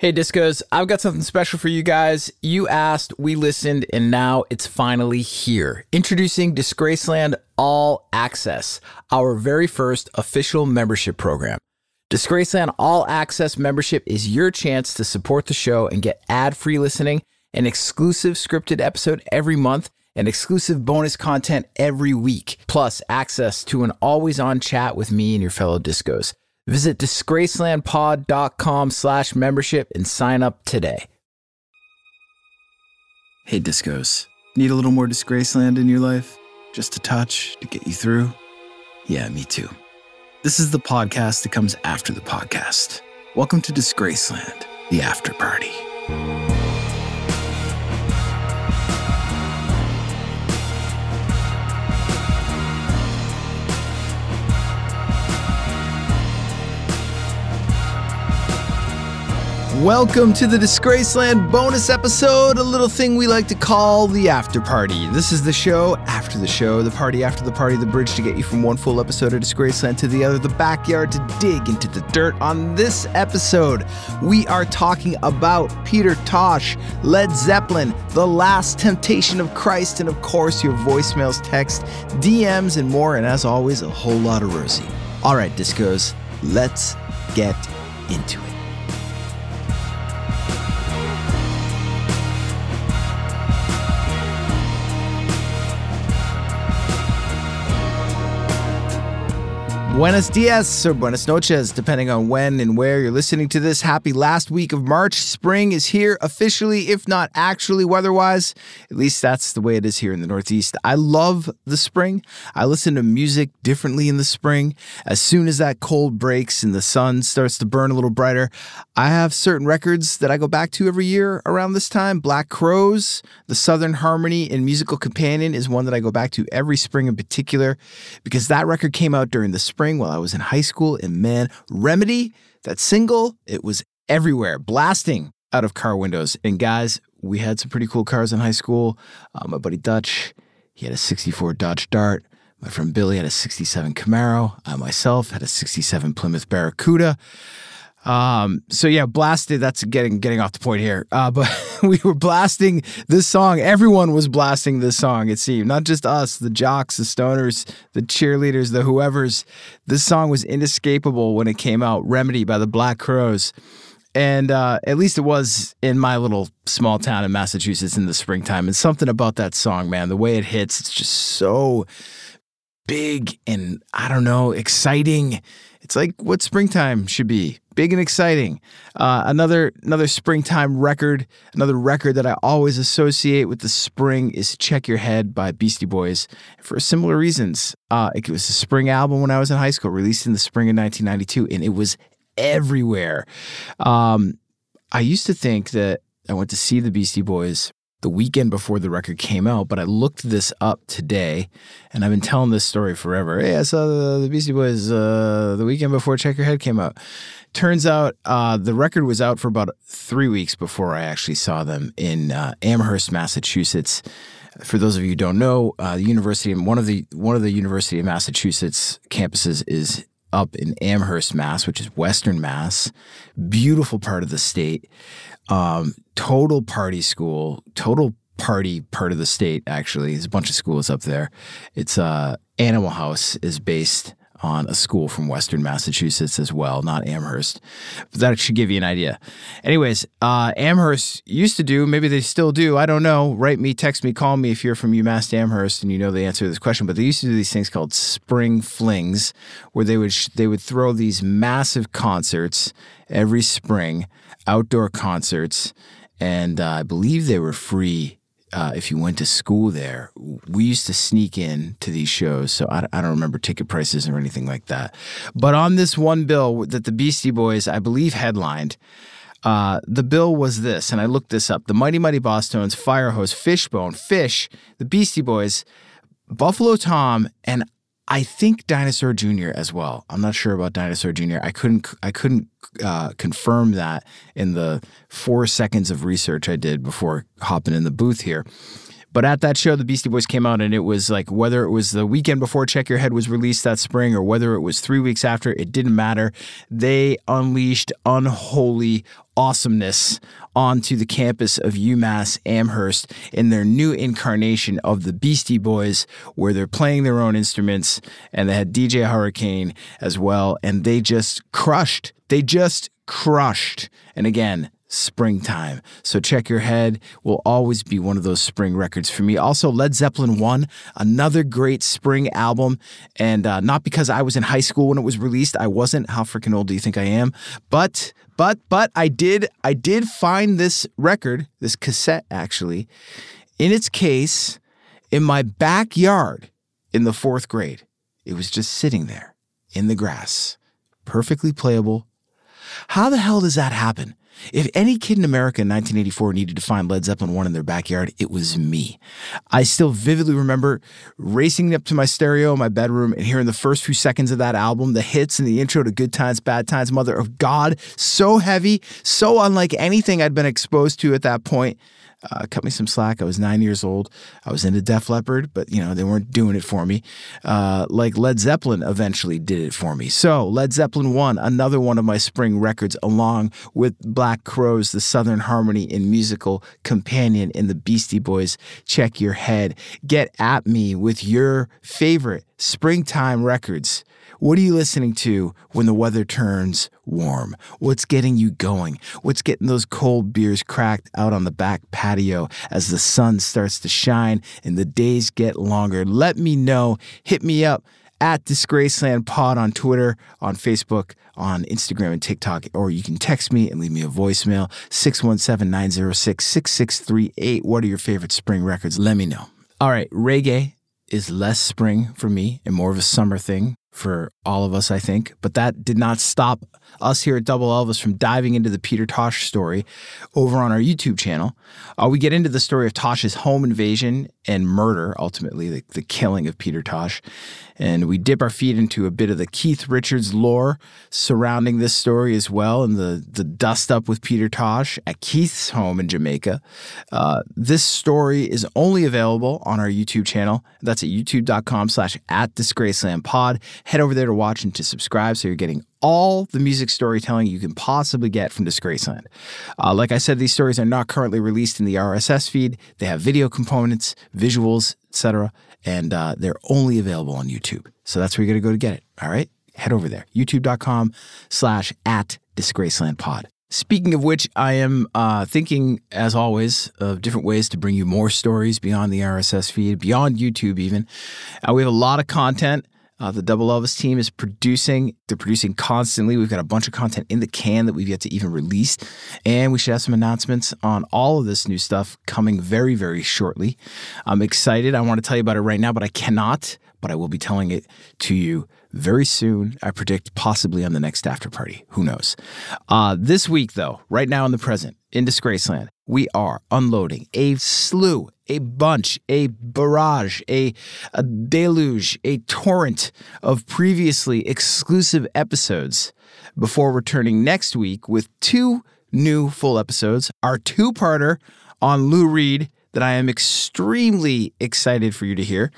Hey, Discos, I've got something special for you guys. You asked, we listened, and now it's finally here. Introducing Disgraceland All Access, our very first official membership program. Disgraceland All Access membership is your chance to support the show and get ad free listening, an exclusive scripted episode every month, and exclusive bonus content every week, plus access to an always on chat with me and your fellow Discos. Visit disgracelandpod.com slash membership and sign up today. Hey, Discos. Need a little more Disgraceland in your life? Just a touch to get you through? Yeah, me too. This is the podcast that comes after the podcast. Welcome to Disgraceland, the after party. Welcome to the Disgraceland bonus episode, a little thing we like to call the after party. This is the show after the show, the party after the party, the bridge to get you from one full episode of Disgraceland to the other, the backyard to dig into the dirt. On this episode, we are talking about Peter Tosh, Led Zeppelin, The Last Temptation of Christ, and of course, your voicemails, text, DMs, and more. And as always, a whole lot of Rosie. All right, Discos, let's get into it. Buenos dias or buenas noches, depending on when and where you're listening to this. Happy last week of March. Spring is here officially, if not actually weather-wise. At least that's the way it is here in the Northeast. I love the spring. I listen to music differently in the spring. As soon as that cold breaks and the sun starts to burn a little brighter, I have certain records that I go back to every year around this time. Black Crowes, the Southern Harmony and Musical Companion is one that I go back to every spring in particular because that record came out during the spring while I was in high school. And man, Remedy, that single, it was everywhere, blasting out of car windows. And guys, we had some pretty cool cars in high school. Uh, my buddy Dutch, he had a 64 Dodge Dart. My friend Billy had a 67 Camaro. I myself had a 67 Plymouth Barracuda. Um, so yeah, blasted. That's getting getting off the point here. Uh, but we were blasting this song. Everyone was blasting this song. It seemed not just us, the jocks, the stoners, the cheerleaders, the whoever's. This song was inescapable when it came out. Remedy by the Black Crowes, And uh, at least it was in my little small town in Massachusetts in the springtime. And something about that song, man, the way it hits, it's just so big and I don't know, exciting. It's like what springtime should be big and exciting. Uh, another another springtime record, another record that I always associate with the spring is "Check Your Head" by Beastie Boys for similar reasons. Uh, it was a spring album when I was in high school, released in the spring of 1992, and it was everywhere. Um, I used to think that I went to see the Beastie Boys the weekend before the record came out, but I looked this up today, and I've been telling this story forever. Hey, I saw the, the Beastie Boys uh, the weekend before Check Your Head came out. Turns out uh, the record was out for about three weeks before I actually saw them in uh, Amherst, Massachusetts. For those of you who don't know, uh, the university one of the one of the University of Massachusetts campuses is up in Amherst, Mass, which is Western Mass. Beautiful part of the state. Um, total party school, total party part of the state. Actually, there's a bunch of schools up there. It's uh, Animal House is based on a school from Western Massachusetts as well, not Amherst. But that should give you an idea. Anyways, uh, Amherst used to do, maybe they still do, I don't know. Write me, text me, call me if you're from UMass Amherst and you know the answer to this question. But they used to do these things called spring flings, where they would they would throw these massive concerts every spring, outdoor concerts, and uh, I believe they were free uh, if you went to school there, we used to sneak in to these shows. So I, I, don't remember ticket prices or anything like that. But on this one bill that the Beastie Boys, I believe, headlined, uh, the bill was this, and I looked this up: the Mighty Mighty Bosstones, Firehose, Fishbone, Phish, the Beastie Boys, Buffalo Tom, and I think Dinosaur Jr. as well. I'm not sure about Dinosaur Jr. I couldn't I couldn't uh, confirm that in the four seconds of research I did before hopping in the booth here. But at that show, the Beastie Boys came out, and it was like whether it was the weekend before Check Your Head was released that spring or whether it was three weeks after, it didn't matter. They unleashed unholy awesomeness onto the campus of UMass Amherst in their new incarnation of the Beastie Boys, where they're playing their own instruments, and they had DJ Hurricane as well, and they just crushed. They just crushed. And again, springtime. So check your head will always be one of those spring records for me. Also, Led Zeppelin 1, another great spring album. And uh, not because I was in high school when it was released. I wasn't. How freaking old do you think I am? But, but, but I did, I did find this record, this cassette actually, in its case in my backyard in the fourth grade. It was just sitting there in the grass, perfectly playable. How the hell does that happen? If any kid in America in 1984 needed to find Led Zeppelin 1 in their backyard, it was me. I still vividly remember racing up to my stereo in my bedroom and hearing the first few seconds of that album, the hits and the intro to Good Times, Bad Times, Mother of God. So heavy, so unlike anything I'd been exposed to at that point. Uh, cut me some slack. I was nine years old. I was into Def Leppard, but you know they weren't doing it for me. Uh, like Led Zeppelin eventually did it for me. So Led Zeppelin one, another one of my spring records, along with Black Crowes, the Southern Harmony and musical companion in the Beastie Boys. Check your head. Get at me with your favorite springtime records. What are you listening to when the weather turns warm? What's getting you going? What's getting those cold beers cracked out on the back patio as the sun starts to shine and the days get longer? Let me know. Hit me up at Disgraceland Pod on Twitter, on Facebook, on Instagram and TikTok, or you can text me and leave me a voicemail 617 906 6638. What are your favorite spring records? Let me know. All right, reggae is less spring for me and more of a summer thing for all of us, I think. But that did not stop us here at Double Elvis from diving into the Peter Tosh story over on our YouTube channel. Uh, we get into the story of Tosh's home invasion and murder, ultimately, the, the killing of Peter Tosh. And we dip our feet into a bit of the Keith Richards lore surrounding this story as well, and the, the dust up with Peter Tosh at Keith's home in Jamaica. Uh, this story is only available on our YouTube channel. That's at youtube.com slash at Disgraceland Pod. Head over there to watch and to subscribe so you're getting all the music storytelling you can possibly get from Disgraceland. Uh, like I said, these stories are not currently released in the RSS feed. They have video components, visuals, etc., and uh, they're only available on YouTube. So that's where you're going to go to get it. All right, head over there, youtube.com slash at Disgraceland Pod. Speaking of which, I am uh, thinking, as always, of different ways to bring you more stories beyond the RSS feed, beyond YouTube, even. Uh, we have a lot of content. Uh, the Double Elvis team is producing. They're producing constantly. We've got a bunch of content in the can that we've yet to even release. And we should have some announcements on all of this new stuff coming very, very shortly. I'm excited. I want to tell you about it right now, but I cannot. But I will be telling it to you very soon. I predict possibly on the next after party. Who knows? Uh, this week, though, right now in the present, in Disgraceland, we are unloading a slew, a bunch, a barrage, a, a deluge, a torrent of previously exclusive episodes before returning next week with two new full episodes. Our two parter on Lou Reed that I am extremely excited for you to hear.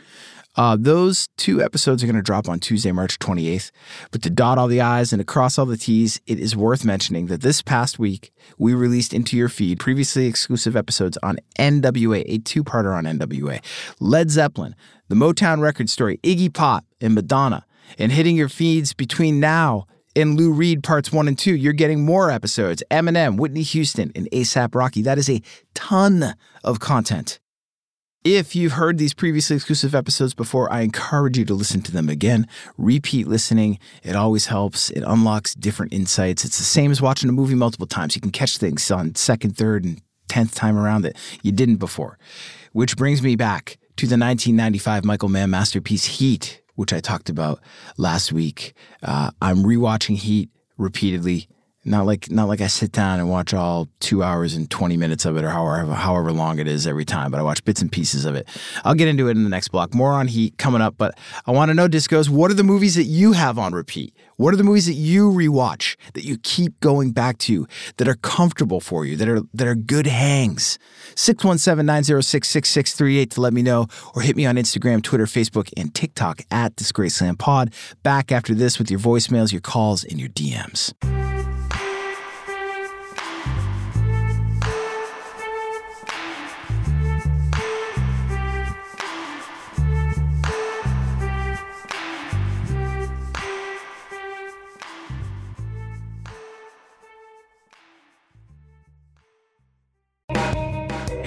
Uh, those two episodes are going to drop on Tuesday, March 28th. But to dot all the I's and to cross all the T's, it is worth mentioning that this past week, we released into your feed previously exclusive episodes on NWA, a two parter on NWA, Led Zeppelin, the Motown record story, Iggy Pop, and Madonna. And hitting your feeds between now and Lou Reed parts one and two, you're getting more episodes. Eminem, Whitney Houston, and ASAP Rocky. That is a ton of content. If you've heard these previously exclusive episodes before, I encourage you to listen to them again. Repeat listening, it always helps. It unlocks different insights. It's the same as watching a movie multiple times. You can catch things on second, third, and tenth time around that you didn't before. Which brings me back to the 1995 Michael Mann masterpiece Heat, which I talked about last week. Uh, I'm rewatching Heat repeatedly Not like not like I sit down and watch all two hours and twenty minutes of it or however however long it is every time, but I watch bits and pieces of it. I'll get into it in the next block. More on Heat coming up, but I want to know, Discos, what are the movies that you have on repeat? What are the movies that you rewatch that you keep going back to that are comfortable for you, that are that are good hangs? 617-906-6638 to let me know, or hit me on Instagram, Twitter, Facebook, and TikTok at Disgraceland Pod. Back after this with your voicemails, your calls, and your DMs.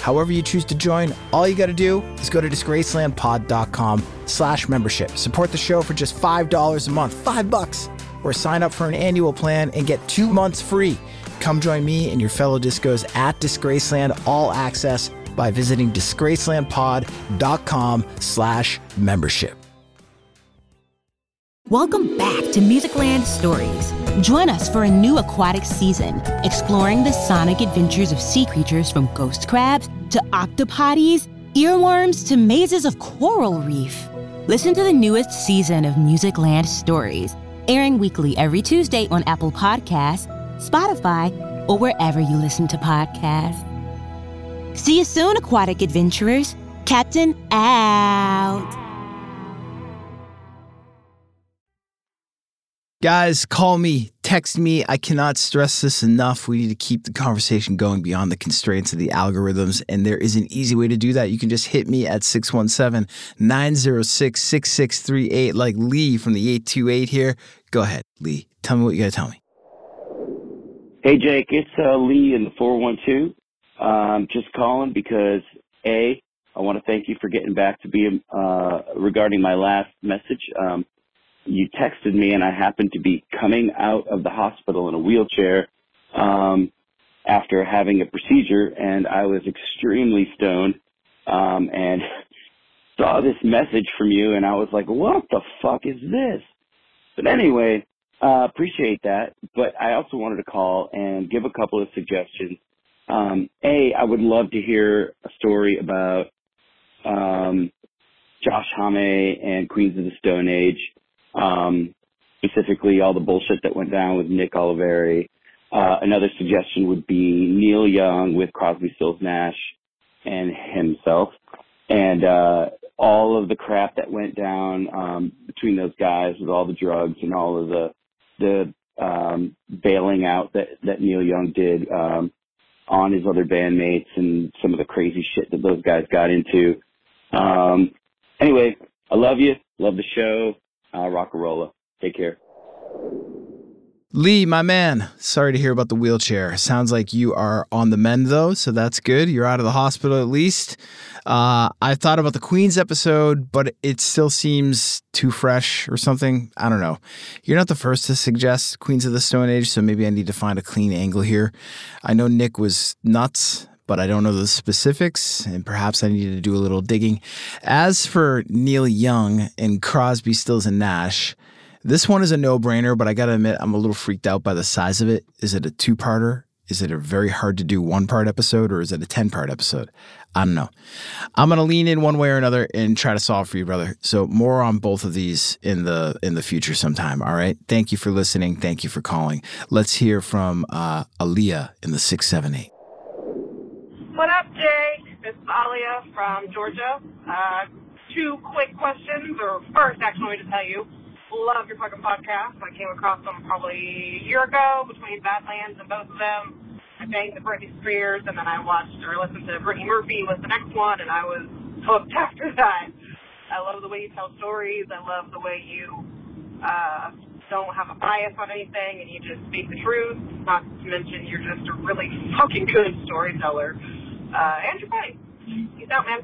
However you choose to join, all you got to do is go to disgracelandpod.com slash membership. Support the show for just $5 a month, five bucks, or sign up for an annual plan and get two months free. Come join me and your fellow discos at Disgraceland All Access by visiting disgracelandpod.com slash membership. Welcome back to Musicland Stories. Join us for a new aquatic season, exploring the sonic adventures of sea creatures from ghost crabs to octopodes, earworms to mazes of coral reef. Listen to the newest season of Musicland Stories, airing weekly every Tuesday on Apple Podcasts, Spotify, or wherever you listen to podcasts. See you soon, aquatic adventurers. Captain out. Guys, call me, text me. I cannot stress this enough. We need to keep the conversation going beyond the constraints of the algorithms. And there is an easy way to do that. You can just hit me at 617 906 6638, like Lee from the 828 here. Go ahead, Lee. Tell me what you got to tell me. Hey, Jake. It's uh, Lee in the 412. Um, just calling because, A, I want to thank you for getting back to me uh, regarding my last message. Um, you texted me and I happened to be coming out of the hospital in a wheelchair um, after having a procedure and I was extremely stoned um, and saw this message from you and I was like, what the fuck is this? But anyway, uh, appreciate that. But I also wanted to call and give a couple of suggestions. Um, a, I would love to hear a story about um, Josh Homme and Queens of the Stone Age um, specifically all the bullshit that went down with Nick Oliveri. Uh, another suggestion would be Neil Young with Crosby, Stills, Nash, and himself, and uh, all of the crap that went down um, between those guys with all the drugs and all of the the um, bailing out that that Neil Young did um, on his other bandmates and some of the crazy shit that those guys got into. Um, anyway, I love you, love the show uh, Rockarola. Take care. Lee, my man, sorry to hear about the wheelchair. Sounds like you are on the mend, though, so that's good. You're out of the hospital at least. Uh, I thought about the Queens episode, but it still seems too fresh or something. I don't know. You're not the first to suggest Queens of the Stone Age, so maybe I need to find a clean angle here. I know Nick was nuts but I don't know the specifics, and perhaps I need to do a little digging. As for Neil Young and Crosby, Stills, and Nash, this one is a no brainer, but I gotta admit, I'm a little freaked out by the size of it. Is it a two parter? Is it a very hard to do one part episode or is it a 10 part episode? I don't know. I'm to lean in one way or another and try to solve for you, brother. So more on both of these in the in the future sometime, all right? Thank you for listening. Thank you for calling. Let's hear from uh, Aaliyah in the 678. What up, Jay? It's Alia from Georgia. Uh, two quick questions, or first, actually, just tell you, love your fucking podcast. I came across them probably a year ago between Badlands and both of them. I banged the Britney Spears, and then I watched or listened to Brittany Murphy was the next one, and I was hooked after that. I love the way you tell stories. I love the way you uh, don't have a bias on anything, and you just speak the truth. Not to mention, you're just a really fucking good storyteller. Uh, and you're. Peace out, man.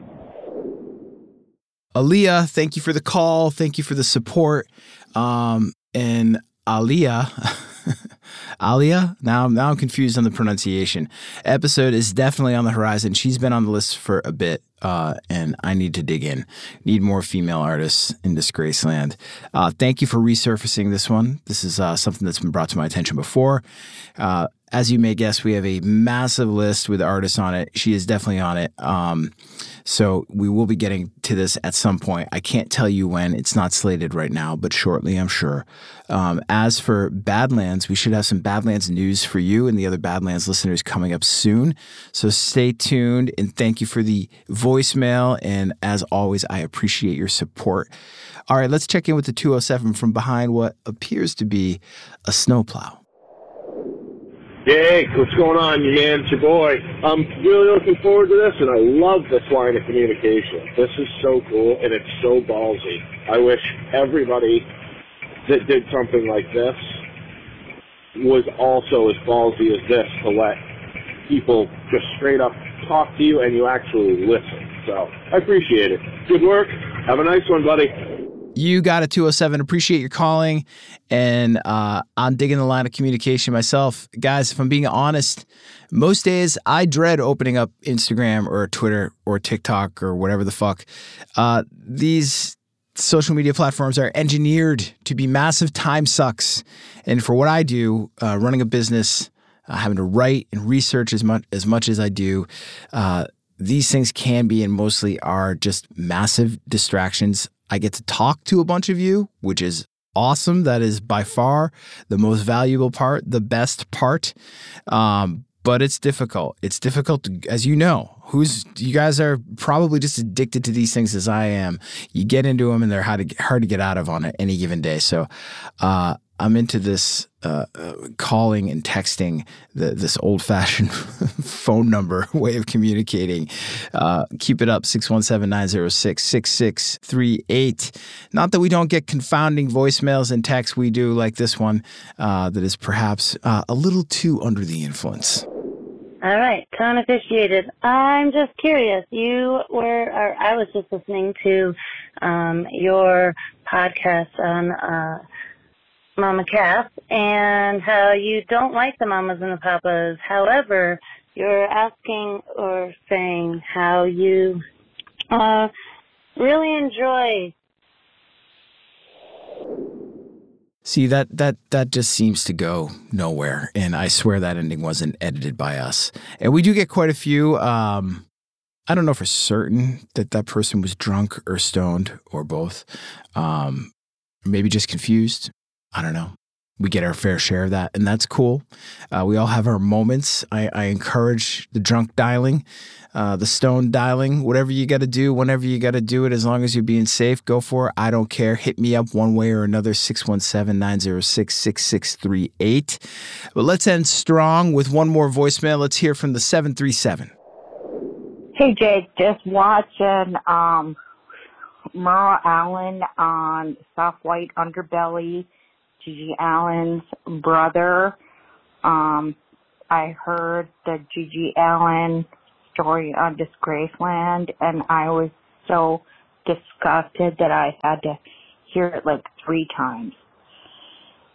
Aaliyah, thank you for the call. Thank you for the support. Um, and Aaliyah, Aaliyah, now, now I'm confused on the pronunciation. Episode is definitely on the horizon. She's been on the list for a bit, uh, and I need to dig in. Need more female artists in Disgraceland. Uh, thank you for resurfacing this one. This is uh, something that's been brought to my attention before. As you may guess, we have a massive list with artists on it. She is definitely on it. Um, so we will be getting to this at some point. I can't tell you when. It's not slated right now, but shortly, I'm sure. Um, as for Badlands, we should have some Badlands news for you and the other Badlands listeners coming up soon. So stay tuned and thank you for the voicemail. And as always, I appreciate your support. All right, let's check in with the 207 from behind what appears to be a snowplow. Hey, what's going on, you man? It's your boy. I'm really looking forward to this, and I love this line of communication. This is so cool, and it's so ballsy. I wish everybody that did something like this was also as ballsy as this to let people just straight up talk to you and you actually listen. So I appreciate it. Good work. Have a nice one, buddy. You got a 207. Appreciate your calling. And uh, I'm digging the line of communication myself. Guys, if I'm being honest, most days I dread opening up Instagram or Twitter or TikTok or whatever the fuck. Uh, these social media platforms are engineered to be massive time sucks. And for what I do, uh, running a business, uh, having to write and research as much as much as I do, uh, these things can be and mostly are just massive distractions. I get to talk to a bunch of you, which is awesome. That is by far the most valuable part, the best part. Um, but it's difficult. It's difficult, to, as you know. Who's you guys are probably just addicted to these things as I am. You get into them and they're hard to hard to get out of on any given day. So, uh, I'm into this uh, uh, calling and texting, the, this old fashioned phone number way of communicating. Uh, keep it up, 617 906 6638. Not that we don't get confounding voicemails and texts, we do like this one uh, that is perhaps uh, a little too under the influence. All right, tone officiated. I'm just curious. You were, or I was just listening to um, your podcast on Mama Cass and how you don't like the mamas and the papas. However, you're asking or saying how you uh, really enjoy. See that that that just seems to go nowhere, and I swear that ending wasn't edited by us. And we do get quite a few. Um, I don't know for certain that that person was drunk or stoned or both. Um, maybe just confused. I don't know. We get our fair share of that, and that's cool. Uh, we all have our moments. I, I encourage the drunk dialing, uh, the stone dialing, whatever you got to do, whenever you got to do it, as long as you're being safe, go for it. I don't care. Hit me up one way or another, 617 906 6638. But let's end strong with one more voicemail. Let's hear from the 737. Hey, Jake, just watching um, Merle Allin on Soft White Underbelly GG Allin's brother. Um, I heard the GG Allin story on Disgraceland, and I was so disgusted that I had to hear it like three times.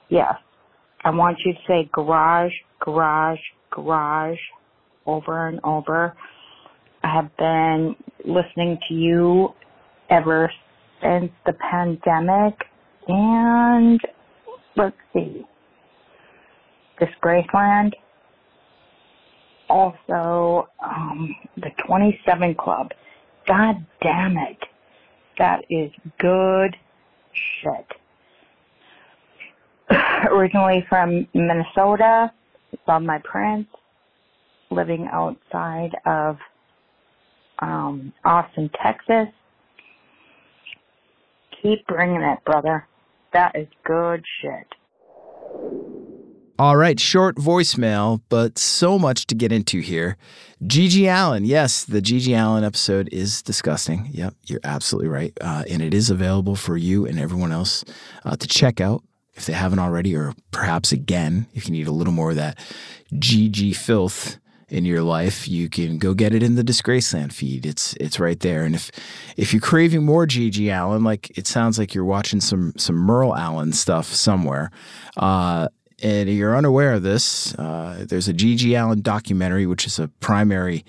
Yes, I want you to say garage, garage, garage over and over. I have been listening to you ever since the pandemic, and let's see, Disgraceland, also um, the 27 Club. God damn it. That is good shit. Originally from Minnesota, love my prince, living outside of um, Austin, Texas. Keep bringing it, brother. That is good shit. All right, short voicemail, but so much to get into here. GG Allin, yes, the GG Allin episode is disgusting. Yep, you're absolutely right. Uh, and it is available for you and everyone else uh, to check out if they haven't already, or perhaps again, if you need a little more of that GG filth in your life, you can go get it in the Disgraceland feed. It's it's right there. And if if you're craving more GG Allin, like it sounds like you're watching some some Merle Allin stuff somewhere, uh, and you're unaware of this, uh, there's a GG Allin documentary, which is a primary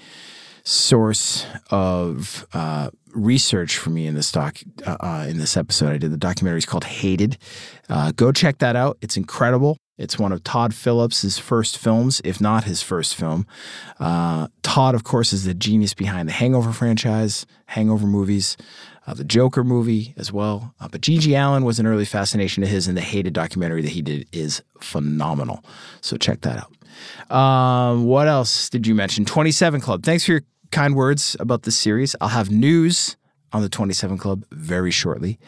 source of uh, research for me in this doc uh, uh in this episode. I did the documentary is called Hated. Uh, go check that out. It's incredible. It's one of Todd Phillips' first films, if not his first film. Uh, Todd, of course, is the genius behind the Hangover franchise, Hangover movies uh, the Joker movie as well. Uh, but GG Allin was an early fascination of his, and the Hated documentary that he did is phenomenal. So check that out. Um, what else did you mention? 27 Club. Thanks for your kind words about this series. I'll have news on the 27 Club very shortly.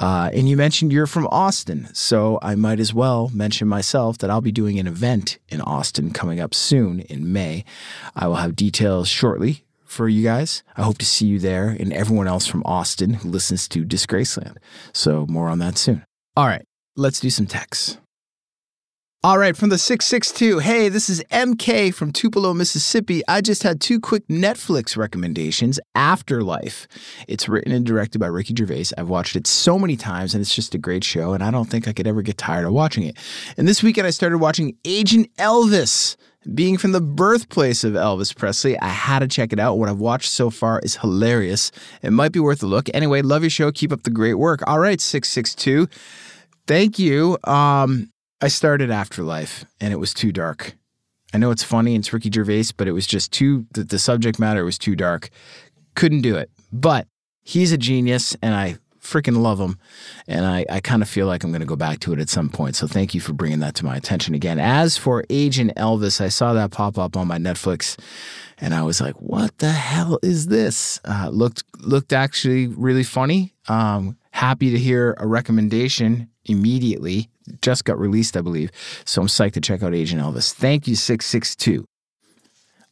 Uh, and you mentioned you're from Austin, so I might as well mention myself that I'll be doing an event in Austin coming up soon in May. I will have details shortly for you guys. I hope to see you there and everyone else from Austin who listens to Disgraceland. So, more on that soon. All right, let's do some texts. All right, from the 662. Hey, this is MK from Tupelo, Mississippi. I just had two quick Netflix recommendations. Afterlife. It's written and directed by Ricky Gervais. I've watched it so many times and it's just a great show, and I don't think I could ever get tired of watching it. And this weekend I started watching Agent Elvis. Being from the birthplace of Elvis Presley, I had to check it out. What I've watched so far is hilarious. It might be worth a look. Anyway, love your show. Keep up the great work. All right, 662. Thank you. Um, I started Afterlife and it was too dark. I know it's funny, it's Ricky Gervais, but it was just too, the, the subject matter was too dark. Couldn't do it. But he's a genius and I freaking love him. And I, I kind of feel like I'm going to go back to it at some point. So thank you for bringing that to my attention again. As for Agent Elvis, I saw that pop up on my Netflix and I was like, what the hell is this? Uh, looked, looked actually really funny. Um, happy to hear a recommendation immediately. Just got released, I believe. So I'm psyched to check out Agent Elvis. Thank you, 662.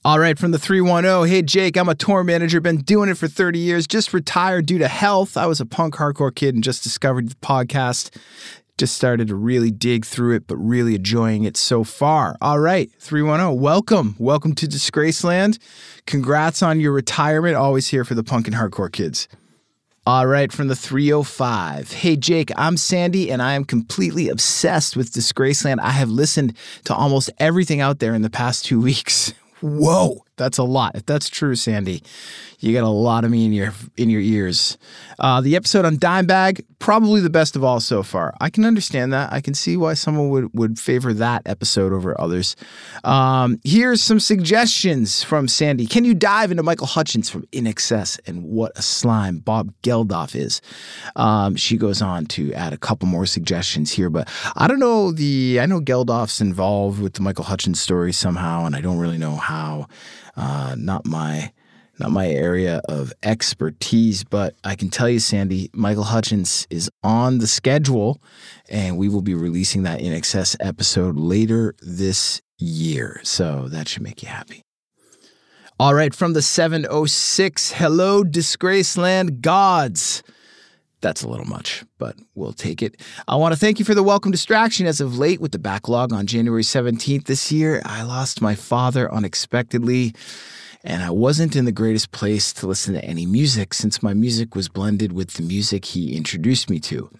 All right, from the 310. Hey, Jake, I'm a tour manager, been doing it for 30 years, just retired due to health. I was a punk hardcore kid and just discovered the podcast. Just started to really dig through it, but really enjoying it so far. All right, 310, welcome. Welcome to Disgraceland. Congrats on your retirement. Always here for the punk and hardcore kids. All right, from the 305. Hey, Jake, I'm Sandy, and I am completely obsessed with Disgraceland. I have listened to almost everything out there in the past two weeks. Whoa, that's a lot. If that's true, Sandy, you got a lot of me in your in your ears. Uh, the episode on Dimebag, probably the best of all so far. I can understand that. I can see why someone would would favor that episode over others. Um, here's some suggestions from Sandy. Can you dive into Michael Hutchence from INXS and what a slime Bob Geldof is? Um, she goes on to add a couple more suggestions here, but I don't know the. I know Geldof's involved with the Michael Hutchence story somehow, and I don't really know how. Uh, not my not my area of expertise, but I can tell you, Sandy, Michael Hutchence is on the schedule, and we will be releasing that INXS episode later this year. So that should make you happy. All right, from the 706, hello, Disgraceland gods. That's a little much, but we'll take it. I want to thank you for the welcome distraction as of late with the backlog on January 17th this year. I lost my father unexpectedly and I wasn't in the greatest place to listen to any music since my music was blended with the music he introduced me to.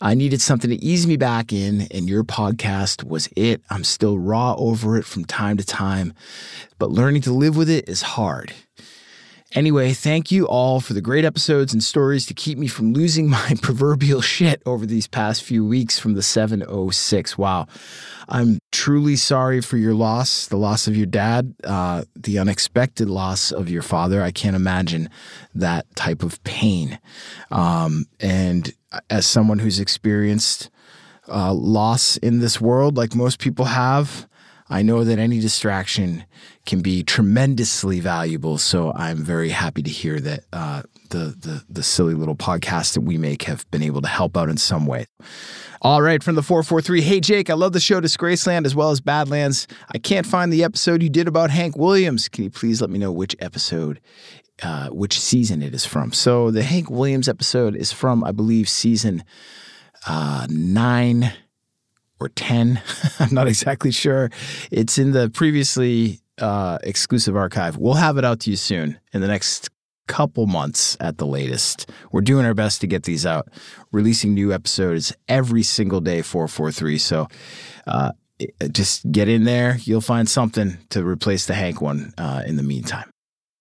I needed something to ease me back in, and your podcast was it. I'm still raw over it from time to time, but learning to live with it is hard. Anyway, thank you all for the great episodes and stories to keep me from losing my proverbial shit over these past few weeks from the 706. Wow. I'm truly sorry for your loss, the loss of your dad, uh, the unexpected loss of your father. I can't imagine that type of pain. Um, and as someone who's experienced uh, loss in this world, like most people have, I know that any distraction can be tremendously valuable. So I'm very happy to hear that uh, the, the the silly little podcast that we make have been able to help out in some way. All right, from the 443. Hey, Jake, I love the show Disgraceland as well as Badlands. I can't find the episode you did about Hank Williams. Can you please let me know which episode, uh, which season it is from? So the Hank Williams episode is from, I believe, season uh, nine or 10. I'm not exactly sure. It's in the previously uh, exclusive archive. We'll have it out to you soon in the next couple months at the latest. We're doing our best to get these out, releasing new episodes every single day, 443. So uh, just get in there. You'll find something to replace the Hank one uh, in the meantime.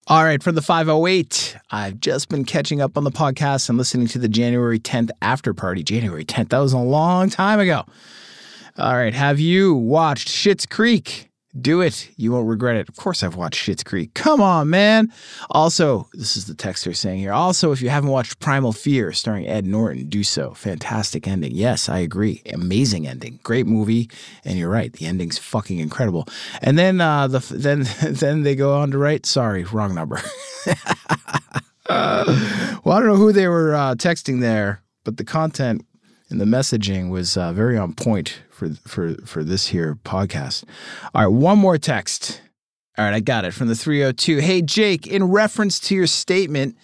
All right, from the 508, I've just been catching up on the podcast and listening to the January 10th after party. January 10th, that was a long time ago. All right. Have you watched Schitt's Creek? Do it. You won't regret it. Of course, I've watched Schitt's Creek. Come on, man. Also, this is the texter saying here. Also, if you haven't watched Primal Fear, starring Ed Norton, do so. Fantastic ending. Yes, I agree. Amazing ending. Great movie. And you're right. The ending's fucking incredible. And then, uh, the then then they go on to write. Sorry, wrong number. uh, well, I don't know who they were uh, texting there, but the content and the messaging was uh, very on point for for for this here podcast. All right, one more text. All right, I got it from the 302. Hey Jake, in reference to your statement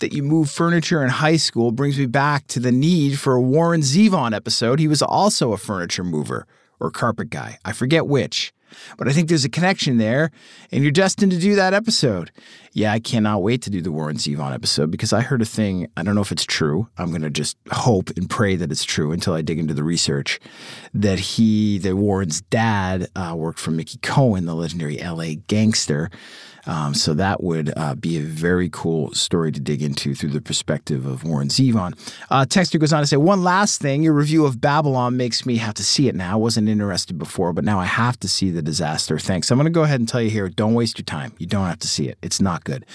that you moved furniture in high school brings me back to the need for a Warren Zevon episode. He was also a furniture mover or carpet guy. I forget which. But I think there's a connection there, and you're destined to do that episode. Yeah, I cannot wait to do the Warren Zevon episode because I heard a thing. I don't know if it's true. I'm going to just hope and pray that it's true until I dig into the research. That he, that Warren's dad, uh, worked for Mickey Cohen, the legendary LA gangster. Um, so that would uh, be a very cool story to dig into through the perspective of Warren Zevon. Uh, Texter goes on to say, one last thing, your review of Babylon makes me have to see it now. I wasn't interested before, but now I have to see the disaster. Thanks. I'm going to go ahead and tell you here, don't waste your time. You don't have to see it. It's not good.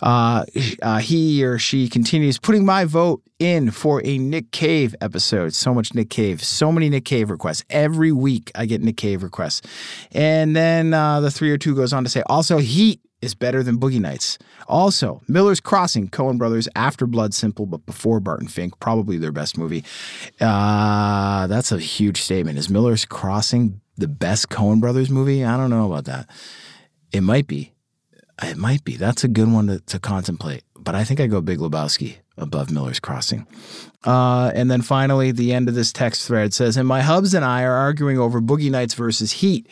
Uh, uh he or she continues putting my vote in for a Nick Cave episode. So much Nick Cave, so many Nick Cave requests. Every week I get Nick Cave requests. And then uh, the 302 goes on to say, also, Heat is better than Boogie Nights. Also, Miller's Crossing, Coen Brothers after Blood Simple, but before Barton Fink, probably their best movie. Uh, that's a huge statement. Is Miller's Crossing the best Coen Brothers movie? I don't know about that. It might be. It might be. That's a good one to, to contemplate. But I think I go Big Lebowski above Miller's Crossing. Uh, and then finally, the end of this text thread says, And my hubs and I are arguing over Boogie Nights versus Heat.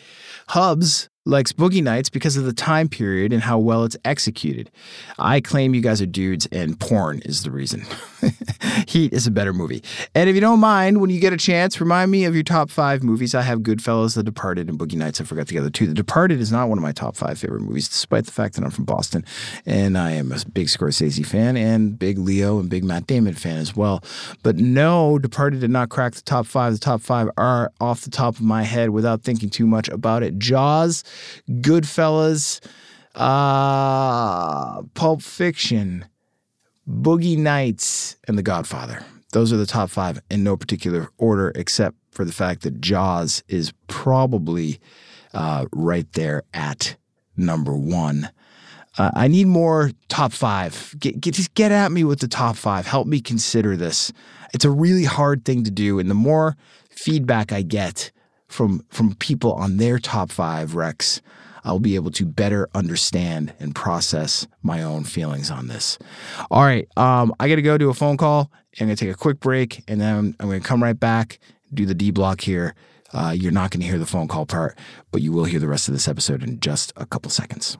Hubs likes Boogie Nights because of the time period and how well it's executed. I claim you guys are dudes and porn is the reason. Heat is a better movie. And if you don't mind, when you get a chance, remind me of your top five movies. I have Goodfellas, The Departed, and Boogie Nights. I forgot the other two. The Departed is not one of my top five favorite movies, despite the fact that I'm from Boston and I am a big Scorsese fan and big Leo and big Matt Damon fan as well. But no, Departed did not crack the top five. The top five are off the top of my head without thinking too much about it. Jaws, Goodfellas, uh, Pulp Fiction, Boogie Nights, and The Godfather. Those are the top five in no particular order, except for the fact that Jaws is probably uh, right there at number one. Uh, I need more top five. Get, get, just get at me with the top five. Help me consider this. It's a really hard thing to do, and the more feedback I get from from people on their top five recs, I'll be able to better understand and process my own feelings on this. All right, um, I got to go do a phone call. I'm going to take a quick break and then I'm going to come right back, do the D block here. Uh, you're not going to hear the phone call part, but you will hear the rest of this episode in just a couple seconds.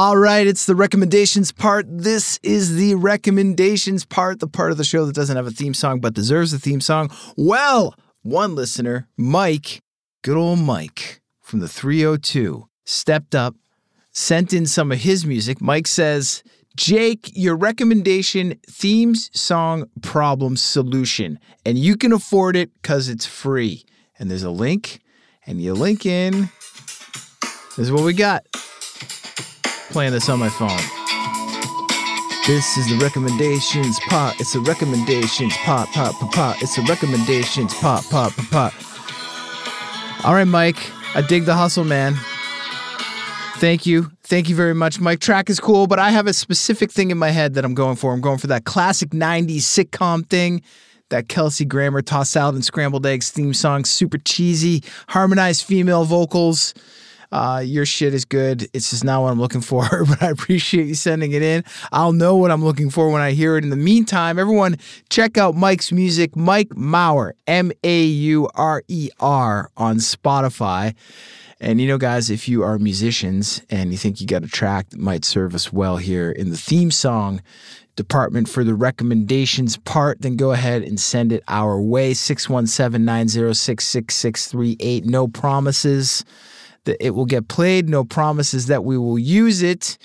All right, it's the recommendations part. This is the recommendations part, the part of the show that doesn't have a theme song but deserves a theme song. Well, one listener, Mike, good old Mike from the 302, stepped up, sent in some of his music. Mike says, Jake, your recommendation themes, song, problem, solution. And you can afford it because it's free. And there's a link, and you link in. This is what we got playing this on my phone. This is the recommendations pot. It's a recommendations pot, pot, pot, pot. It's a recommendations pot, pot, pot, pot. All right, Mike. I dig the hustle, man. Thank you. Thank you very much, Mike. Track is cool, but I have a specific thing in my head that I'm going for. I'm going for that classic 90s sitcom thing. That Kelsey Grammer tossed salad and scrambled eggs theme song, super cheesy, harmonized female vocals. Uh, your shit is good. It's just not what I'm looking for, but I appreciate you sending it in. I'll know what I'm looking for when I hear it. In the meantime, everyone, check out Mike's music, Mike Maurer, M A U R E R, on Spotify. And you know, guys, if you are musicians and you think you got a track that might serve us well here in the theme song department for the recommendations part, then go ahead and send it our way 617 906 6638. No promises that it will get played, no promises that we will use it.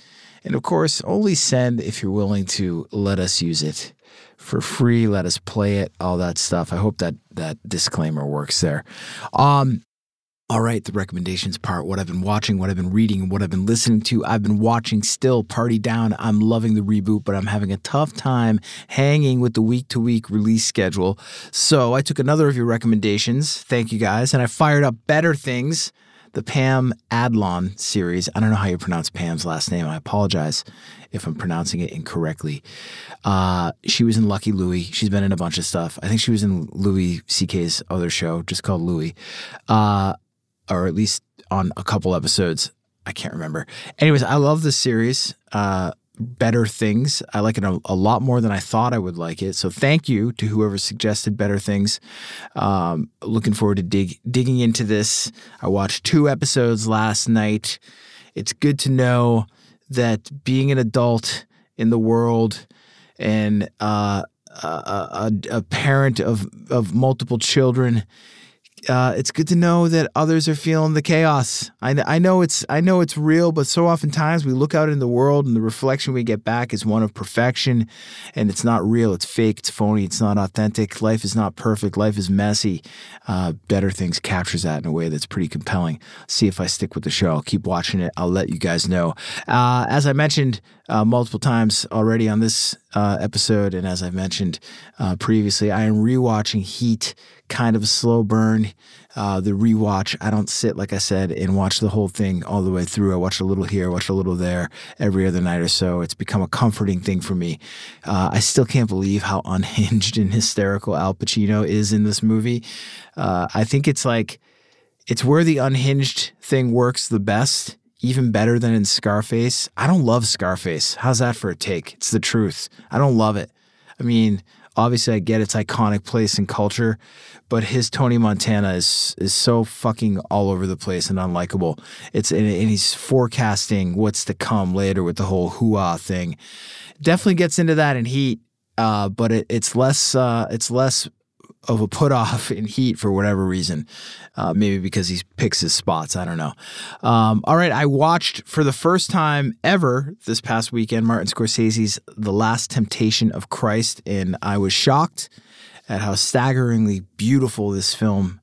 And of course, only send if you're willing to let us use it for free, let us play it, all that stuff. I hope that that disclaimer works there. Um all right, the recommendations part, what I've been watching, what I've been reading, what I've been listening to. I've been watching still Party Down. I'm loving the reboot, but I'm having a tough time hanging with the week to week release schedule. So I took another of your recommendations. Thank you guys. And I fired up Better Things the Pam Adlon series. I don't know how you pronounce Pam's last name. I apologize if I'm pronouncing it incorrectly. Uh, she was in Lucky Louie. She's been in a bunch of stuff. I think she was in Louis C.K.'s other show, just called Louie, uh, or at least on a couple episodes. I can't remember. Anyways, I love this series. Uh, better things. I like it a, a, lot more than I thought I would like it. So thank you to whoever suggested better things. Um, looking forward to dig digging into this. I watched two episodes last night. It's good to know that being an adult in the world and uh, a, a, a parent of of multiple children uh, it's good to know that others are feeling the chaos. I, I know it's I know it's real, but so oftentimes we look out in the world and the reflection we get back is one of perfection, and it's not real. It's fake. It's phony. It's not authentic. Life is not perfect. Life is messy. Uh, Better Things captures that in a way that's pretty compelling. See if I stick with the show. I'll keep watching it. I'll let you guys know. Uh, as I mentioned uh, multiple times already on this uh, episode, and as I've mentioned uh, previously, I am rewatching Heat kind of a slow burn. Uh, the rewatch, I don't sit, like I said, and watch the whole thing all the way through. I watch a little here, watch a little there every other night or so. It's become a comforting thing for me. Uh, I still can't believe how unhinged and hysterical Al Pacino is in this movie. Uh, I think it's like, it's where the unhinged thing works the best even better than in Scarface. I don't love Scarface. How's that for a take? It's the truth. I don't love it. I mean, obviously I get its iconic place in culture, but his Tony Montana is is so fucking all over the place and unlikable. It's and, and he's forecasting what's to come later with the whole hoo thing. Definitely gets into that in Heat, uh, but it, it's less uh, it's less of a put off in Heat for whatever reason. Uh, maybe because he picks his spots. I don't know. Um, all right. I watched for the first time ever this past weekend Martin Scorsese's The Last Temptation of Christ, and I was shocked at how staggeringly beautiful this film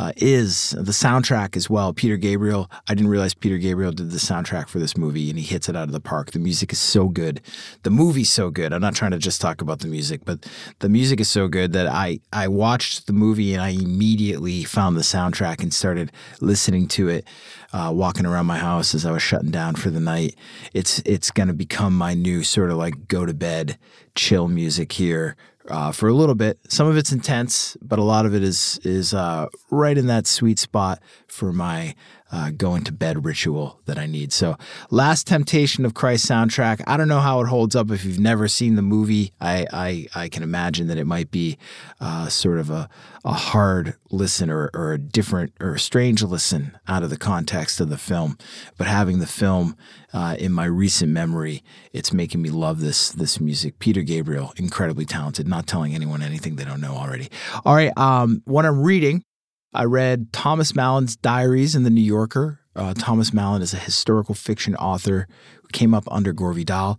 uh, is the soundtrack as well. Peter Gabriel, I didn't realize Peter Gabriel did the soundtrack for this movie and he hits it out of the park. The music is so good. The movie's so good. I'm not trying to just talk about the music, but the music is so good that I, I watched the movie and I immediately found the soundtrack and started listening to it. Uh, walking around my house as I was shutting down for the night. It's it's gonna become my new sort of like go to bed chill music here uh, for a little bit. Some of it's intense, but a lot of it is is uh, right in that sweet spot for my uh, going to bed ritual that I need. So, Last Temptation of Christ soundtrack. I don't know how it holds up if you've never seen the movie. I I, I can imagine that it might be uh, sort of a, a hard listen or, or a different or a strange listen out of the context of the film. But having the film uh, in my recent memory, it's making me love this this music. Peter Gabriel, incredibly talented. Not telling anyone anything they don't know already. All right, um, what I'm reading I read Thomas Mallon's diaries in the New Yorker. Uh, Thomas Mallon is a historical fiction author who came up under Gore Vidal.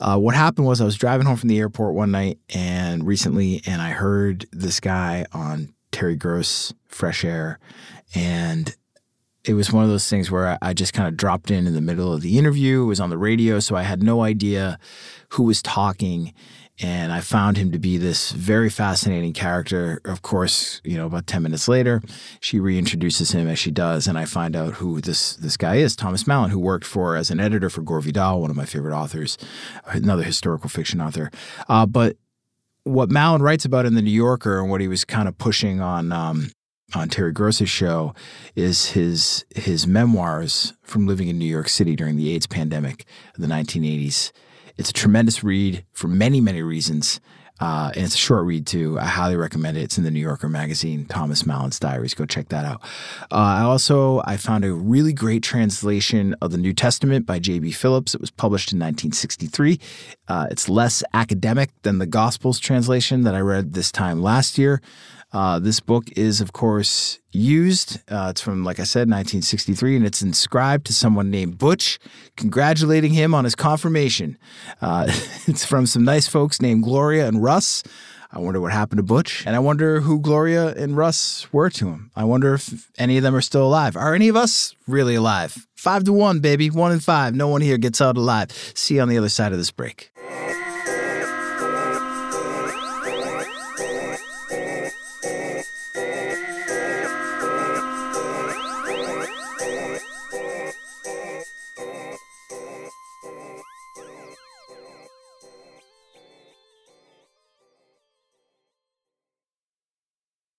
Uh, what happened was I was driving home from the airport one night and recently, and I heard this guy on Terry Gross, Fresh Air, and it was one of those things where I just kind of dropped in in the middle of the interview. It was on the radio, so I had no idea who was talking and I found him to be this very fascinating character. Of course, you know, about 10 minutes later, she reintroduces him as she does, and I find out who this this guy is, Thomas Mallon, who worked for as an editor for Gore Vidal, one of my favorite authors, another historical fiction author. Uh, but what Mallon writes about in the New Yorker and what he was kind of pushing on um, on Terry Gross's show is his his memoirs from living in New York City during the AIDS pandemic of the 1980s it's a tremendous read for many, many reasons. Uh, and it's a short read too. I highly recommend it. It's in the New Yorker magazine, Thomas Mallon's Diaries. Go check that out. Uh, I also I found a really great translation of the New Testament by J.B. Phillips. It was published in 1963. Uh, it's less academic than the Gospels translation that I read this time last year. Uh, this book is, of course, used. Uh, it's from, like I said, 1963, and it's inscribed to someone named Butch, congratulating him on his confirmation. Uh, it's from some nice folks named Gloria and Russ. I wonder what happened to Butch, and I wonder who Gloria and Russ were to him. I wonder if any of them are still alive. Are any of us really alive? Five to one, baby. One in five. No one here gets out alive. See you on the other side of this break.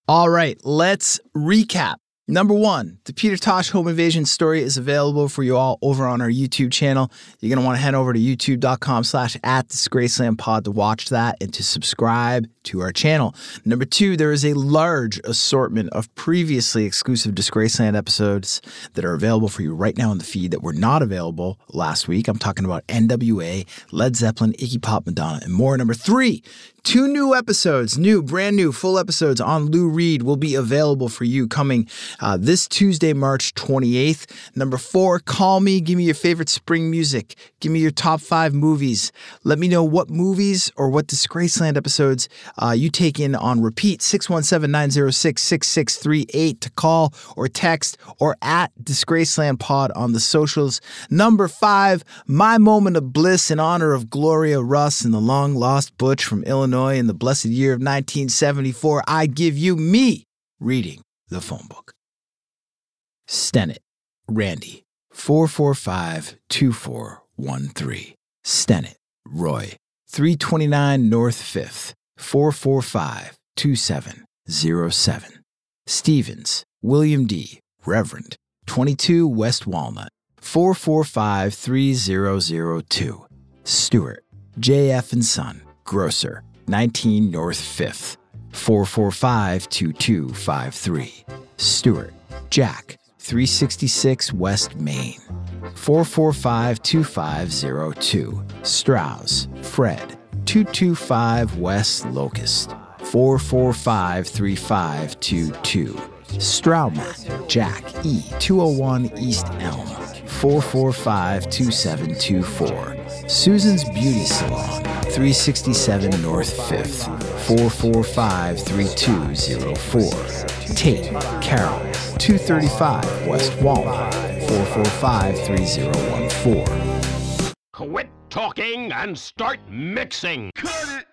All right, let's recap. Number one, the Peter Tosh home invasion story is available for you all over on our YouTube channel. You're going to want to head over to youtube.com slash at Disgraceland pod to watch that and to subscribe to our channel. Number two, there is a large assortment of previously exclusive Disgraceland episodes that are available for you right now in the feed that were not available last week. I'm talking about NWA, Led Zeppelin, Iggy Pop, Madonna, and more. Number three, Two new episodes, new, brand new, full episodes on Lou Reed will be available for you coming uh, this Tuesday, March 28th. Number four, call me. Give me your favorite spring music. Give me your top five movies. Let me know what movies or what Disgraceland episodes uh, you take in on repeat. 617 906 6638 to call or text or at Disgraceland Pod on the socials. Number five, my moment of bliss in honor of Gloria Russ and the long lost Butch from Illinois. Illinois in the blessed year of 1974, I give you me reading the phone book. Stennett, Randy, 445 2413. Stennett, Roy, 329 North 5th, 445 2707. Stevens, William D., Reverend, 22 West Walnut, 445 3002. Stewart, J.F. and Son, Grocer, 19 North 5th, 445 2253. Stewart, Jack, 366 West Main, 445 2502. Strauss, Fred, 225 West Locust, 445 3522. Straumat, Jack, E, 201 East Elm, 445 2724. Susan's Beauty Salon, 367 North 5th, 445 3204. Tate, Carol, 235 West Walnut, 445 3014. Quit talking and start mixing. Cut it!